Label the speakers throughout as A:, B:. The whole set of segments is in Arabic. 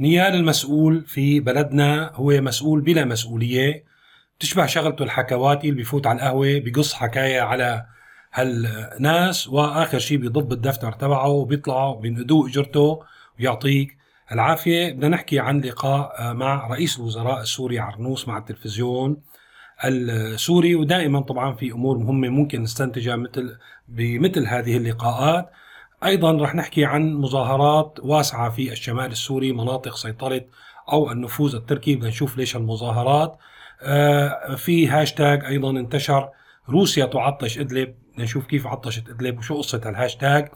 A: نيال المسؤول في بلدنا هو مسؤول بلا مسؤولية. تشبه شغلته الحكواتي اللي بفوت على القهوة بقص حكاية على هالناس وآخر شيء بيضب الدفتر تبعه وبيطلع بينقدوه إجرته ويعطيك العافية. بدنا نحكي عن لقاء مع رئيس الوزراء السوري عرنوس مع التلفزيون السوري. ودائما طبعا في أمور مهمة ممكن نستنتجها مثل بمثل هذه اللقاءات. أيضا رح نحكي عن مظاهرات واسعة في الشمال السوري مناطق سيطره أو النفوذ التركي. بدنا نشوف ليش المظاهرات. آه، في هاشتاج أيضا انتشر. روسيا تعطش إدلب. بدنا نشوف كيف عطشت إدلب وشو قصة الهاشتاج.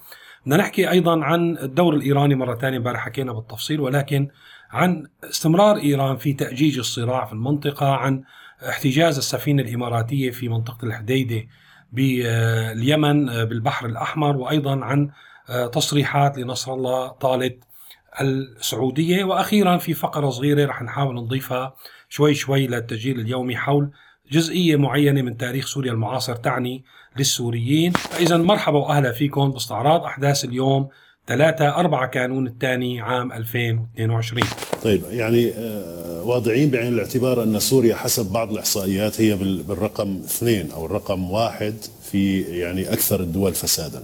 A: بدنا نحكي أيضا عن الدور الإيراني مرة ثانية امبارح حكينا بالتفصيل ولكن عن استمرار إيران في تأجيج الصراع في المنطقة عن احتجاز السفينة الإماراتية في منطقة الحديدة باليمن بالبحر الأحمر وأيضا عن تصريحات لنصر الله طالت السعودية. وأخيرا في فقرة صغيرة رح نحاول نضيفها شوي شوي للتسجيل اليومي حول جزئية معينة من تاريخ سوريا. المعاصر تعني للسوريين. فإذا مرحبا وأهلا فيكم باستعراض أحداث اليوم 3 4 كانون الثاني عام 2022
B: طيب يعني آه، واضعين بعين الاعتبار أن سوريا حسب بعض الإحصائيات هي بالرقم اثنين أو الرقم واحد في يعني أكثر الدول فسادا. آه،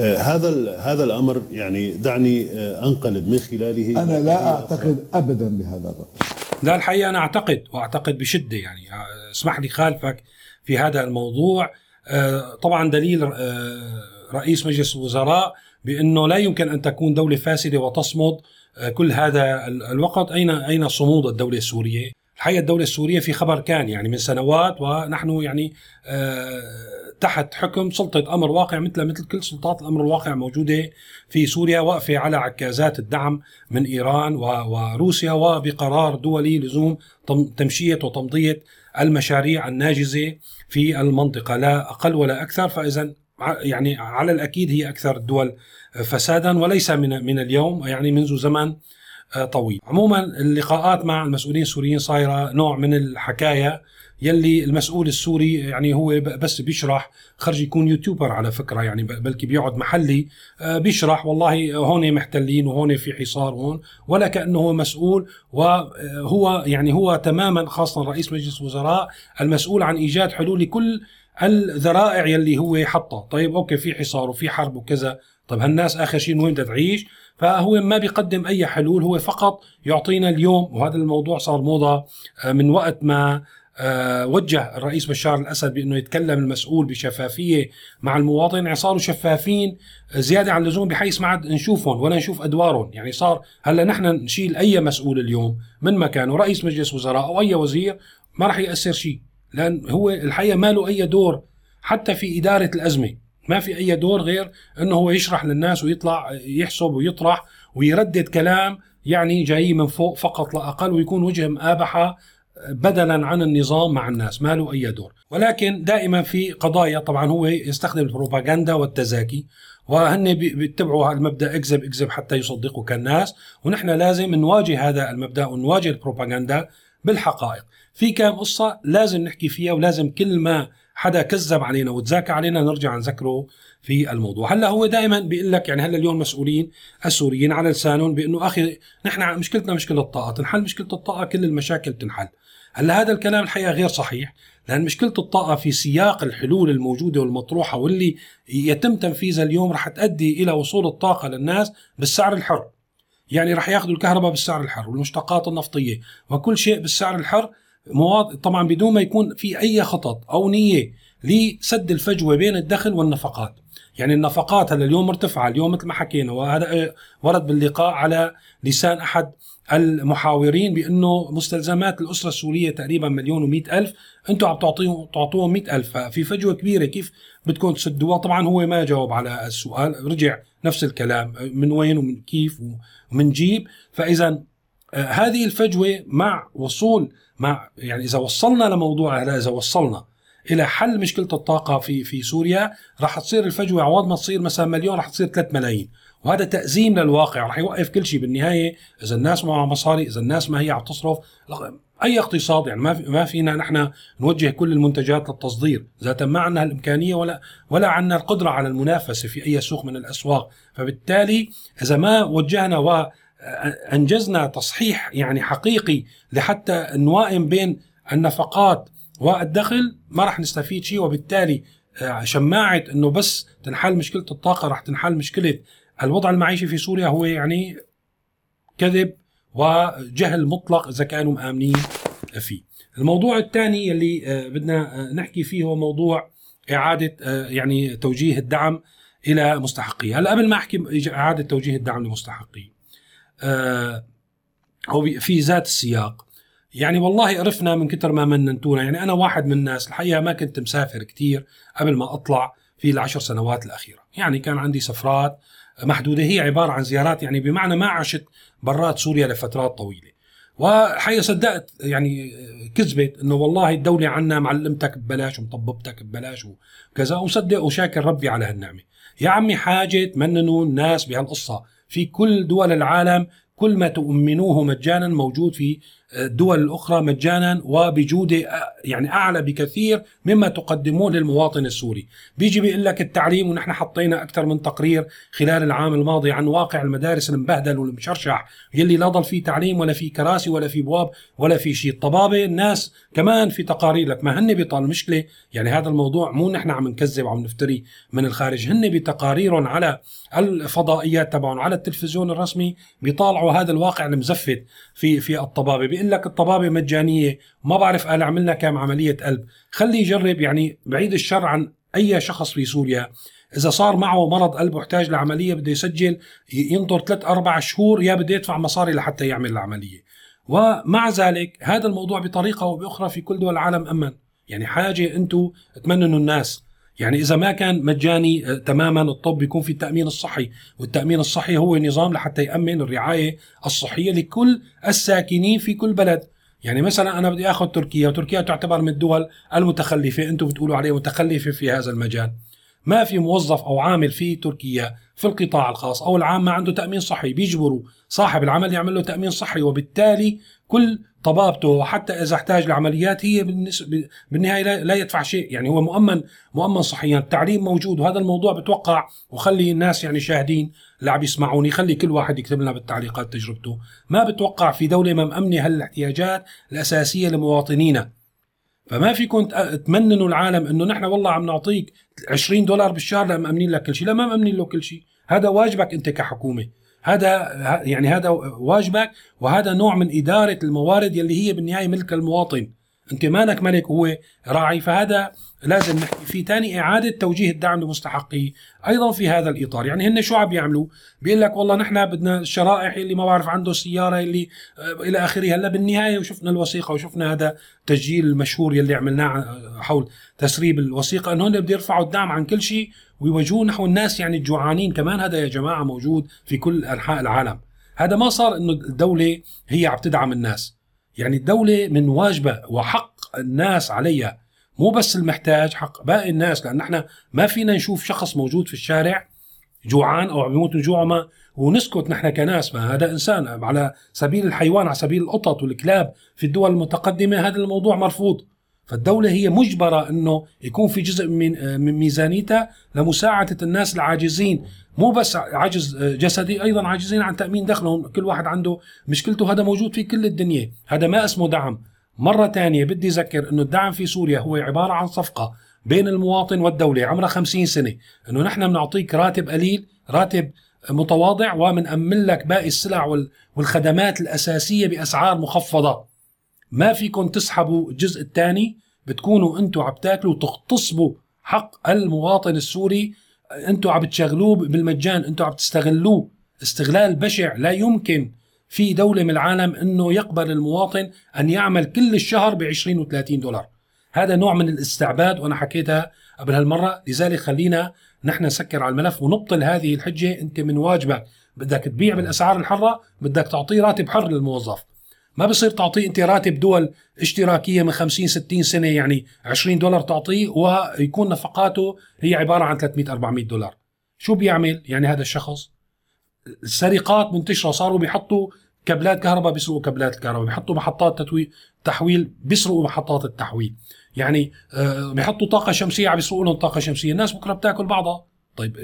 B: هذا هذا الأمر يعني دعني آه، أنقلب من خلاله.
C: أنا لا أعتقد ابدا بهذا الرقم
A: لا الحقيقة أنا أعتقد وأعتقد بشدة يعني. اسمح لي خالفك في هذا الموضوع. آه، طبعا دليل آه، رئيس مجلس الوزراء بأنه لا يمكن أن تكون دولة فاسدة وتصمد آه، كل هذا الوقت. اين أين صمود الدولة السورية؟ الحقيقة الدولة السورية في خبر كان يعني من سنوات ونحن يعني تحت حكم سلطة أمر واقع مثل مثل كل سلطات الأمر الواقع موجودة في سوريا واقفة على عكازات الدعم من إيران وروسيا وبقرار دولي لزوم تمشية وتمضية المشاريع الناجزة في المنطقة. لا أقل ولا أكثر فإذا يعني على الأكيد هي أكثر الدول فسادا وليس من من اليوم يعني منذ زمن طويل. عموما اللقاءات مع المسؤولين السوريين صايرة نوع من الحكاية يلي المسؤول السوري يعني هو بس بيشرح خرج يكون YouTuber على فكرة يعني بلكي بيقعد محلي آه، بيشرح. والله هون محتلين وهون في حصار هون ولا كأنه هو مسؤول وهو يعني هو تماما خاصة رئيس مجلس الوزراء المسؤول عن إيجاد حلول لكل الذرائع يلي هو حطها. طيب okay في حصار وفي حرب وكذا. طيب هالناس اخر شيء وين بدها تعيش؟ فهو ما بيقدم أي حلول هو فقط يعطينا اليوم وهذا الموضوع صار موضة آه، من وقت ما آه، وجه الرئيس بشار الأسد بأنه يتكلم المسؤول بشفافية مع المواطن. يعني صاروا شفافين زيادة عن اللزوم بحيث ما عاد نشوفهم ولا نشوف أدوارهم. يعني صار هلأ نحن نشيل أي مسؤول اليوم من مكانه رئيس مجلس وزراء أو أي وزير ما راح يأثر شيء. لأن هو الحقيقة ما له أي دور حتى في إدارة الأزمة. ما في أي دور غير إنه هو يشرح للناس ويطلع يحسب ويطرح ويردد كلام يعني جاي من فوق فقط لا أقل ويكون وجه مآبحة بدلا عن النظام مع الناس. ما له أي دور. ولكن دائما في قضايا طبعا هو يستخدم البروباغندا والتزاكي وهن بيتبعوا المبدأ اكذب اكذب حتى يصدقك الناس ونحن لازم نواجه هذا المبدأ ونواجه البروباغندا بالحقائق. في كم قصة لازم نحكي فيها ولازم كل ما حدا كذب علينا وتزاكى علينا نرجع نذكره في الموضوع. هلأ هو دائما بيقول لك يعني هلأ اليوم المسؤولين السوريين على لسانهم بأنه أخي نحن مشكلتنا مشكلة الطاقة تنحل مشكلة الطاقة كل المشاكل تنحل. هلأ هذا الكلام الحقيقة غير صحيح لأن مشكلة الطاقة في سياق الحلول الموجودة والمطروحة واللي يتم تنفيذها اليوم رح تؤدي إلى وصول الطاقة للناس بالسعر الحر. يعني رح ياخذوا الكهرباء بالسعر الحر والمشتقات النفطية وكل شيء بالسعر الحر مواض... طبعا بدون ما يكون في أي خطط أو نية لسد الفجوة بين الدخل والنفقات. يعني النفقات هلأ اليوم مرتفعة اليوم مثل ما حكينا وهذا ورد باللقاء على لسان أحد المحاورين بأنه مستلزمات الأسرة السورية تقريبا مليون و ألف. أنتم عم تعطيهم تعطوهم 100 ألف. ففي فجوة كبيرة كيف بدكم تسدوها؟ طبعا هو ما جاوب على السؤال رجع نفس الكلام من وين ومن كيف ومن جيب. فاذا آه، هذه الفجوة مع وصول مع يعني إذا وصلنا لموضوع إذا وصلنا إلى حل مشكلة الطاقة في في سوريا راح تصير الفجوة. عوض ما تصير مثلا مليون راح تصير 3 ملايين. وهذا تأزيم للواقع. رح يوقف كل شيء بالنهاية. إذا الناس معها مصاري إذا الناس ما هي عم تصرف أي اقتصاد يعني ما ما فينا نحن نوجه كل المنتجات للتصدير ذاتا ما عندنا الإمكانية ولا ولا عندنا القدرة على المنافسة في أي سوق من الأسواق. فبالتالي إذا ما وجهنا أنجزنا تصحيح يعني حقيقي لحتى نوائم بين النفقات والدخل ما راح نستفيد شيء وبالتالي آه، شماعة إنه بس تنحل مشكلة الطاقة راح تنحل مشكلة الوضع المعيشي في سوريا هو يعني كذب وجهل مطلق إذا كانوا مآمنين فيه. الموضوع الثاني اللي آه، بدنا آه، نحكي فيه هو موضوع إعادة يعني توجيه الدعم إلى مستحقيه، هلأ قبل ما أحكي إعادة توجيه الدعم لمستحقيه هو في ذات السياق. يعني والله عرفنا من كتر ما مننتونا. يعني أنا واحد من الناس الحقيقة ما كنت مسافر كتير قبل ما أطلع في العشر سنوات الأخيرة. يعني كان عندي سفرات محدودة. هي عبارة عن زيارات. يعني بمعنى ما عشت برات سوريا لفترات طويلة. وحقيقة صدقت يعني كذبت إنه والله الدولة عنا معلمتك ببلاش ومطببتك ببلاش وكذا وصدق وشاكر ربي على هالنعمة. يا عمي حاجة تمننوا الناس بهالقصة. في كل دول العالم كل ما تؤمنوه مجانا موجود في الدول الأخرى مجانا وبجودة يعني أعلى بكثير مما تقدموه للمواطن السوري. بيجي بيقول لك التعليم ونحن حطينا أكثر من تقرير خلال العام الماضي عن واقع المدارس المبهدل والمشرشح يلي لا ضل فيه تعليم ولا في كراسي ولا في بواب ولا في شيء. الطبابة الناس كمان في تقارير لك ما هن بيطال المشكلة يعني هذا الموضوع مو نحن عم نكذب وعم نفتري من الخارج. هن بتقاريرهم على الفضائيات تبعهم على التلفزيون الرسمي بيطالعوا هذا الواقع المزفت في في الطبابة. بيقول لك الطبابة مجانية ما بعرف قال عملنا كم عملية قلب. خلي يجرب يعني بعيد الشر عن أي شخص في سوريا. إذا صار معه مرض قلب واحتاج لعملية بده يسجل ينطر ثلاث أربع شهور يا بده يدفع مصاري لحتى يعمل العملية. ومع ذلك هذا الموضوع بطريقة أو بأخرى في كل دول العالم أمن. يعني حاجة أنتم تمننوا الناس. يعني إذا ما كان مجاني آه، تماما الطب يكون في التأمين الصحي والتأمين الصحي هو نظام لحتى يأمن الرعاية الصحية لكل الساكنين في كل بلد. يعني مثلا أنا بدي أخذ تركيا وتركيا تعتبر من الدول المتخلفة أنتم بتقولوا عليها متخلفة في هذا المجال. ما في موظف أو عامل في تركيا في القطاع الخاص أو العام ما عنده تأمين صحي بيجبروا صاحب العمل يعمل له تأمين صحي وبالتالي كل طبابته وحتى إذا احتاج لعمليات هي بالنهاية لا يدفع شيء. يعني هو مؤمن مؤمن صحيا. التعليم موجود وهذا الموضوع بتوقع وخلي الناس يعني شاهدين اللي عم يسمعوني خلي كل واحد يكتب لنا بالتعليقات تجربته. ما بتوقع في دولة ما مأمنه هالاحتياجات الأساسية لمواطنينا. فما فيكم تمننوا العالم إنه نحن والله عم نعطيك 20 دولار بالشهر لا مأمنين لك كل شيء لا ما مأمنين له كل شيء. هذا واجبك أنت كحكومة. هذا يعني هذا واجبك وهذا نوع من إدارة الموارد يلي هي بالنهاية ملك المواطن. أنت مالك ملك هو راعي فهذا لازم نحكي فيه. ثاني إعادة توجيه الدعم لمستحقيه أيضا في هذا الإطار. يعني هن شو عم يعملوا بيقول لك والله نحن بدنا الشرائح اللي ما بعرف عنده سيارة اللي آه، إلى آخره. هلأ بالنهاية وشفنا الوثيقة وشفنا هذا التسجيل المشهور يلي عملناه حول تسريب الوثيقة أنه هن بده يرفعوا الدعم عن كل شيء ويوجهوه نحو الناس يعني الجوعانين. كمان هذا يا جماعة موجود في كل أنحاء العالم. هذا ما صار أنه الدولة هي عم تدعم الناس. يعني الدولة من واجبة وحق الناس عليها. مو بس المحتاج حق باقي الناس لأن إحنا ما فينا نشوف شخص موجود في الشارع جوعان أو عم يموت من جوع ما ونسكت نحن كناس. ما هذا إنسان على سبيل الحيوان على سبيل القطط والكلاب في الدول المتقدمة هذا الموضوع مرفوض. فالدولة هي مجبرة إنه يكون في جزء من من ميزانيتها لمساعدة الناس العاجزين. مو بس عجز جسدي أيضا عاجزين عن تأمين دخلهم. كل واحد عنده مشكلته. هذا موجود في كل الدنيا. هذا ما اسمه دعم. مرة ثانية بدي أذكر أنه الدعم في سوريا هو عبارة عن صفقة بين المواطن والدولة. عمرها خمسين سنة. أنه نحن بنعطيك راتب قليل راتب متواضع ومنأمن لك باقي السلع والخدمات الأساسية بأسعار مخفضة. ما فيكم تسحبوا الجزء الثاني. بتكونوا أنتم عم تاكلوا وتغتصبوا حق المواطن السوري. أنتم عم تشغلوه بالمجان أنتم عم تستغلوه. استغلال بشع لا يمكن في دولة من العالم أنه يقبل المواطن أن يعمل كل الشهر ب 20 و 30 دولار. هذا نوع من الاستعباد وأنا حكيتها قبل هالمرة. لذلك خلينا نحن نسكر على الملف ونبطل هذه الحجة. أنت من واجبك بدك تبيع بالأسعار الحرة بدك تعطيه راتب حر للموظف. ما بصير تعطيه انت راتب دول اشتراكية من 50 60 سنة يعني 20 دولار تعطيه ويكون نفقاته هي عبارة عن 300 400 دولار. شو بيعمل يعني هذا الشخص؟ السرقات منتشرة صاروا بيحطوا كابلات كهرباء بيسرقوا كابلات الكهرباء بيحطوا محطات تتوي تحويل بيسرقوا محطات التحويل. يعني آه بيحطوا طاقة شمسية عم بيسرقوا لهم طاقة شمسية. الناس بكرة بتاكل بعضها. طيب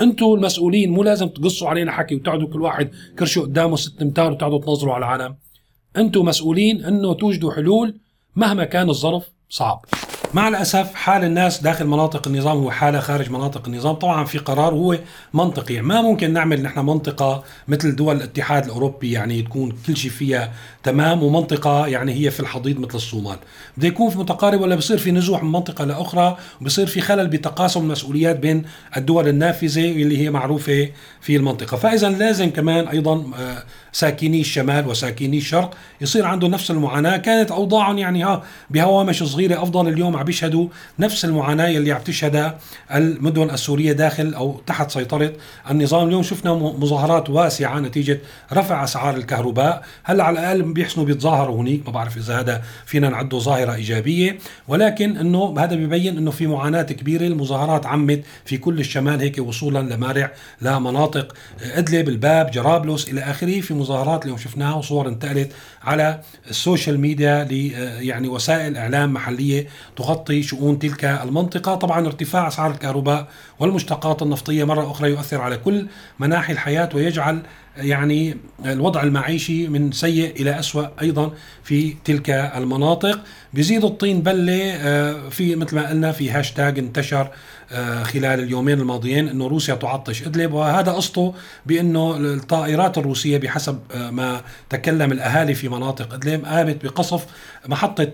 A: أنتم المسؤولين مو لازم تقصوا علينا حكي وتقعدوا كل واحد كرشه قدامه ست امتار وتقعدوا تنظروا على العالم. أنتم مسؤولين أنه توجدوا حلول مهما كان الظرف صعب. مع الأسف حال الناس داخل مناطق النظام هو حالة خارج مناطق النظام. طبعا في قرار هو منطقي ما ممكن نعمل نحن منطقة مثل دول الاتحاد الأوروبي يعني تكون كل شيء فيها تمام ومنطقة يعني هي في الحضيض مثل الصومال. بده يكون في متقارب ولا بصير في نزوح من منطقة لأخرى وبصير في خلل بتقاسم المسؤوليات بين الدول النافذة اللي هي معروفة في المنطقة. فإذا لازم كمان أيضا آه، ساكني الشمال وساكني الشرق يصير عنده نفس المعاناة. كانت اوضاعهم يعني ها بهوامش صغيرة أفضل اليوم عم بيشهدوا نفس المعاناة اللي عم تشهدها المدن السورية داخل أو تحت سيطرة النظام. اليوم شفنا مظاهرات واسعة نتيجة رفع أسعار الكهرباء. هلأ على الأقل بيحسنوا بيتظاهروا هنيك. ما بعرف إذا هذا فينا نعده ظاهرة إيجابية. ولكن إنه هذا بيبين إنه في معاناة كبيرة. المظاهرات عمت في كل الشمال هيك وصولا لمارع لمناطق إدلب الباب جرابلس إلى آخره. في مظاهرات اليوم شفناها وصور انتقلت على ال social media ل يعني وسائل إعلام محلية تغطي شؤون تلك المنطقة. طبعا ارتفاع أسعار الكهرباء والمشتقات النفطية مرة أخرى يؤثر على كل مناحي الحياة ويجعل يعني الوضع المعيشي من سيء إلى أسوأ أيضا في تلك المناطق. بيزيد الطين بلة آه، في مثل ما قلنا في هاشتاج انتشر آه، خلال اليومين الماضيين إنه روسيا تعطش. إدلب وهذا قصته بإنه الطائرات الروسية بحسب آه، ما تكلم الأهالي في مناطق إدلب قامت بقصف محطة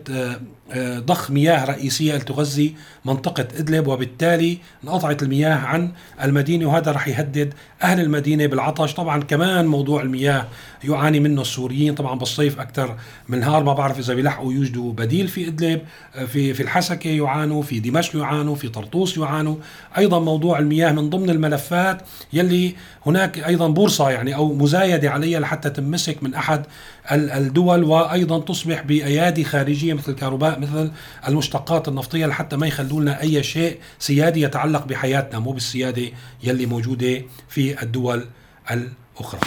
A: ضخ مياه رئيسية لتغذي منطقة إدلب وبالتالي انقطعت المياه عن المدينة وهذا رح يهدد أهل المدينة بالعطش. طبعا كمان موضوع المياه يعاني منه السوريين طبعا بالصيف أكثر من نهار. ما بعرف إذا بيلحقوا يوجدوا بديل في إدلب في في الحسكة يعانوا في دمشق يعانوا في طرطوس يعانوا. أيضا موضوع المياه من ضمن الملفات يلي هناك أيضا بورصة يعني أو مزايدة عليها لحتى تمسك من أحد الدول وأيضا تصبح بأيادي خارجية مثل الكهرباء مثل المشتقات النفطية لحتى ما يخلوا لنا أي شيء سيادي يتعلق بحياتنا مو بالسيادة يلي موجودة في الدول الأخرى.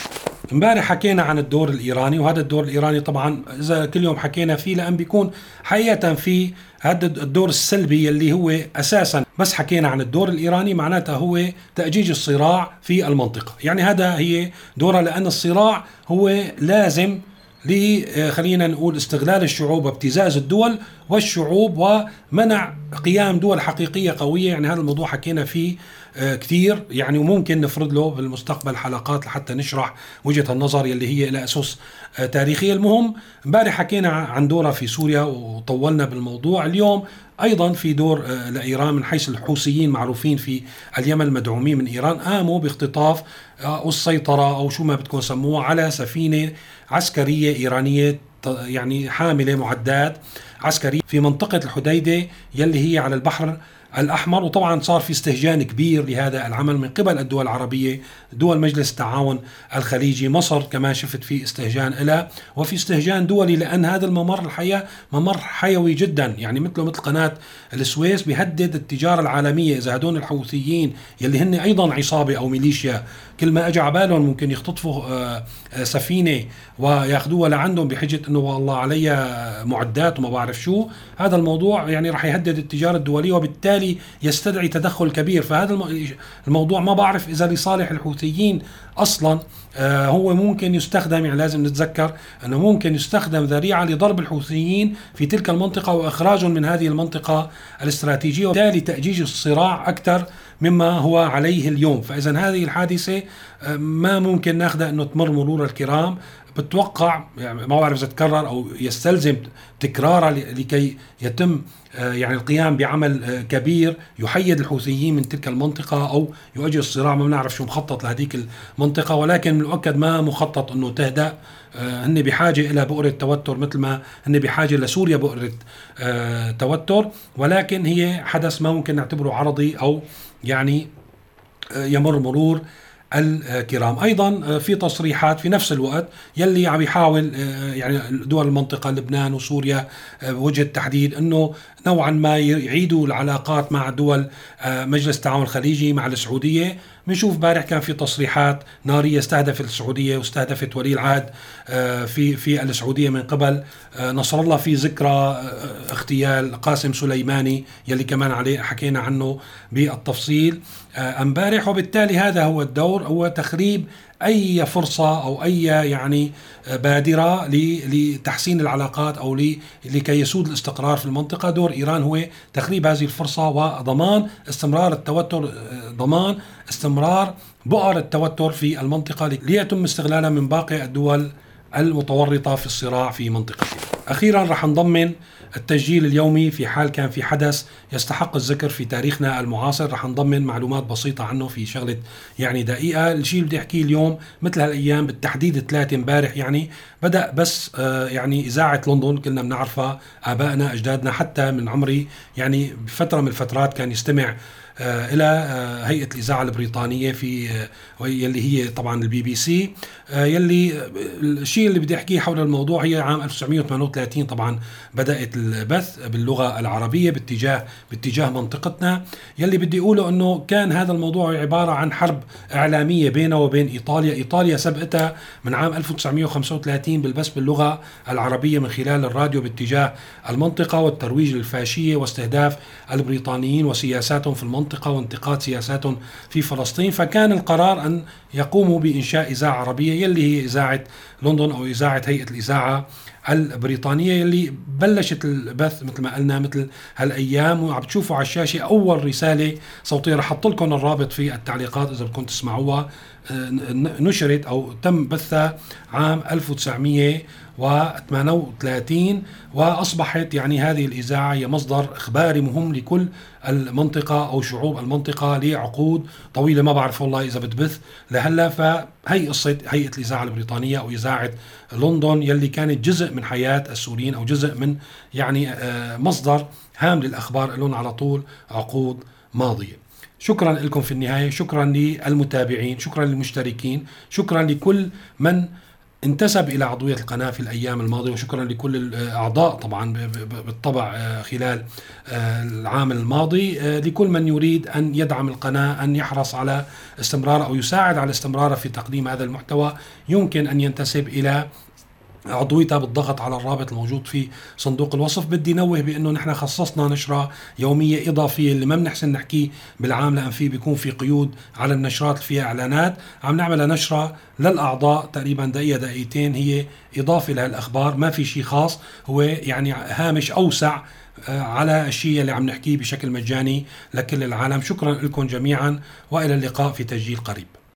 A: امبارح حكينا عن الدور الإيراني وهذا الدور الإيراني طبعا إذا كل يوم حكينا فيه لأن بيكون حقيقة في هذا الدور السلبي اللي هو أساسا بس حكينا عن الدور الإيراني معناتها هو تأجيج الصراع في المنطقة، يعني هذا هي دورها لأن الصراع هو لازم خلينا نقول استغلال الشعوب وابتزاز الدول والشعوب ومنع قيام دول حقيقية قوية. يعني هذا الموضوع حكينا فيه آه، كثير. يعني وممكن نفرض له بالمستقبل حلقات لحتى نشرح وجهة النظر يلي هي لها اسس آه، تاريخية. المهم امبارح حكينا عن دورها في سوريا وطولنا بالموضوع. اليوم أيضا في دور آه، لإيران من حيث الحوثيين معروفين في اليمن المدعومين من إيران قاموا باختطاف والسيطره أو شو ما بدكم سموه على سفينة عسكرية إيرانية يعني حاملة معدات عسكرية في منطقة الحديدة يلي هي على البحر الأحمر وطبعا صار في استهجان كبير لهذا العمل من قبل الدول العربية دول مجلس التعاون الخليجي مصر كمان شفت في استهجان لها وفي استهجان دولي لأن هذا الممر الحقيقة ممر حيوي جدا. يعني مثله مثل قناة السويس بيهدد التجارة العالمية. إذا هدول الحوثيين يلي هن أيضا عصابة أو ميليشيا كل ما على بالهم ممكن يختطفوا آه، آه، سفينة وياخذوها لعندهم بحجة إنه والله عليها معدات وما بعرف شو. هذا الموضوع يعني راح يهدد التجارة الدولية وبالتالي يستدعي تدخل كبير. فهذا الموضوع ما بعرف إذا لصالح الحوثيين أصلا آه، هو ممكن يستخدم يعني لازم نتذكر أنه ممكن يستخدم ذريعة لضرب الحوثيين في تلك المنطقة واخراجهم من هذه المنطقة الاستراتيجية وبالتالي تأجيج الصراع أكثر مما هو عليه اليوم. فإذا هذه الحادثة آه، ما ممكن ناخذها إنه تمر مرور الكرام. بتوقع يعني ما بعرف إذا تكرر أو يستلزم تكرارها لكي يتم آه، يعني القيام بعمل آه، كبير يحيد الحوثيين من تلك المنطقة أو يؤجل الصراع. ما بنعرف شو مخطط لهذيك المنطقة ولكن من المؤكد ما مخطط إنه تهدأ. هن بحاجة إلى بؤرة توتر مثل ما هن بحاجة لسوريا بؤرة توتر. ولكن هي حدث ما ممكن نعتبره عرضي أو يعني آه، يمر مرور الكرام. أيضا آه، في تصريحات في نفس الوقت يلي عم يحاول آه، يعني دول المنطقة لبنان وسوريا بوجه التحديد إنه نوعا ما يعيدوا العلاقات مع دول مجلس التعاون الخليجي مع السعودية. بنشوف امبارح كان في تصريحات نارية استهدفت السعودية واستهدفت ولي العهد آه، في في السعودية من قبل. آه، نصر الله في ذكرى آه، اغتيال قاسم سليماني يلي كمان عليه حكينا عنه بالتفصيل. امبارح وبالتالي هذا هو الدور هو تخريب أي فرصة أو أي يعني بادرة لتحسين العلاقات أو لكي يسود الاستقرار في المنطقة دور إيران هو تخريب هذه الفرصة وضمان استمرار التوتر ضمان استمرار بؤر التوتر في المنطقة ليتم استغلالها من باقي الدول المتورطة في الصراع في منطقتها. أخيرا رح نضمن التسجيل اليومي في حال كان في حدث يستحق الذكر في تاريخنا المعاصر. رح نضمن معلومات بسيطة عنه في شغلة يعني دقيقة. الشيء اللي بدي أحكيه اليوم مثل هالأيام بالتحديد ثلاثة امبارح يعني بدأ بس آه يعني إذاعة لندن كلنا بنعرفها آبائنا أجدادنا حتى من عمري يعني بفترة من الفترات كان يستمع إلى آه، هيئة الإذاعة البريطانية في آه، يلي هي طبعا البي بي سي. يلي الشيء اللي بدي أحكيه حول الموضوع هي عام 1938 طبعا بدأت البث باللغة العربية باتجاه باتجاه منطقتنا. يلي بدي أقوله إنه كان هذا الموضوع عبارة عن حرب إعلامية بينه وبين إيطاليا، إيطاليا سبقتها من عام 1935 بالبث باللغة العربية من خلال الراديو باتجاه المنطقة والترويج للفاشية واستهداف البريطانيين وسياساتهم في المنطقة. المنطقة وانتقاد سياساتهم في فلسطين فكان القرار أن يقوموا بإنشاء إذاعة عربية يلي هي إذاعة لندن أو إذاعة هيئة الإذاعة البريطانية يلي بلشت البث مثل ما قلنا مثل هالأيام. وعم تشوفوا على الشاشة أول رسالة صوتية رح أحط لكم الرابط في التعليقات إذا بدكم تسمعوها آه، نشرت أو تم بثها عام 1900 و38 وأصبحت يعني هذه الإذاعة هي مصدر اخباري مهم لكل المنطقة أو شعوب المنطقة لعقود طويلة ما بعرف والله إذا بتبث لهلأ فهي قصة هيئه الإذاعة البريطانية أو إذاعة لندن يلي كانت جزء من حياة السوريين أو جزء من يعني آه، مصدر هام للأخبار لهم على طول عقود ماضية. شكرا لكم في النهاية، شكرا للمتابعين، شكرا للمشتركين، شكرا لكل من انتسب إلى عضوية القناة في الأيام الماضية وشكرا لكل الاعضاء طبعا بالطبع آه، خلال آه، العام الماضي. آه، لكل من يريد أن يدعم القناة أن يحرص على استمرار أو يساعد على استمراره في تقديم هذا المحتوى يمكن أن ينتسب إلى عضويتها بالضغط على الرابط الموجود في صندوق الوصف. بدي نوه بأنه نحن خصصنا نشرة يومية إضافية اللي ما بنحسن نحكيه بالعام لأن في بيكون في قيود على النشرات اللي فيها إعلانات. عم نعملها نشرة للأعضاء تقريبا دقيقة دقيقتين هي إضافة لهالأخبار. ما في شيء خاص هو يعني هامش أوسع آه، على الشيء اللي عم نحكيه بشكل مجاني لكل العالم. شكرا لكم جميعا وإلى اللقاء في تسجيل قريب.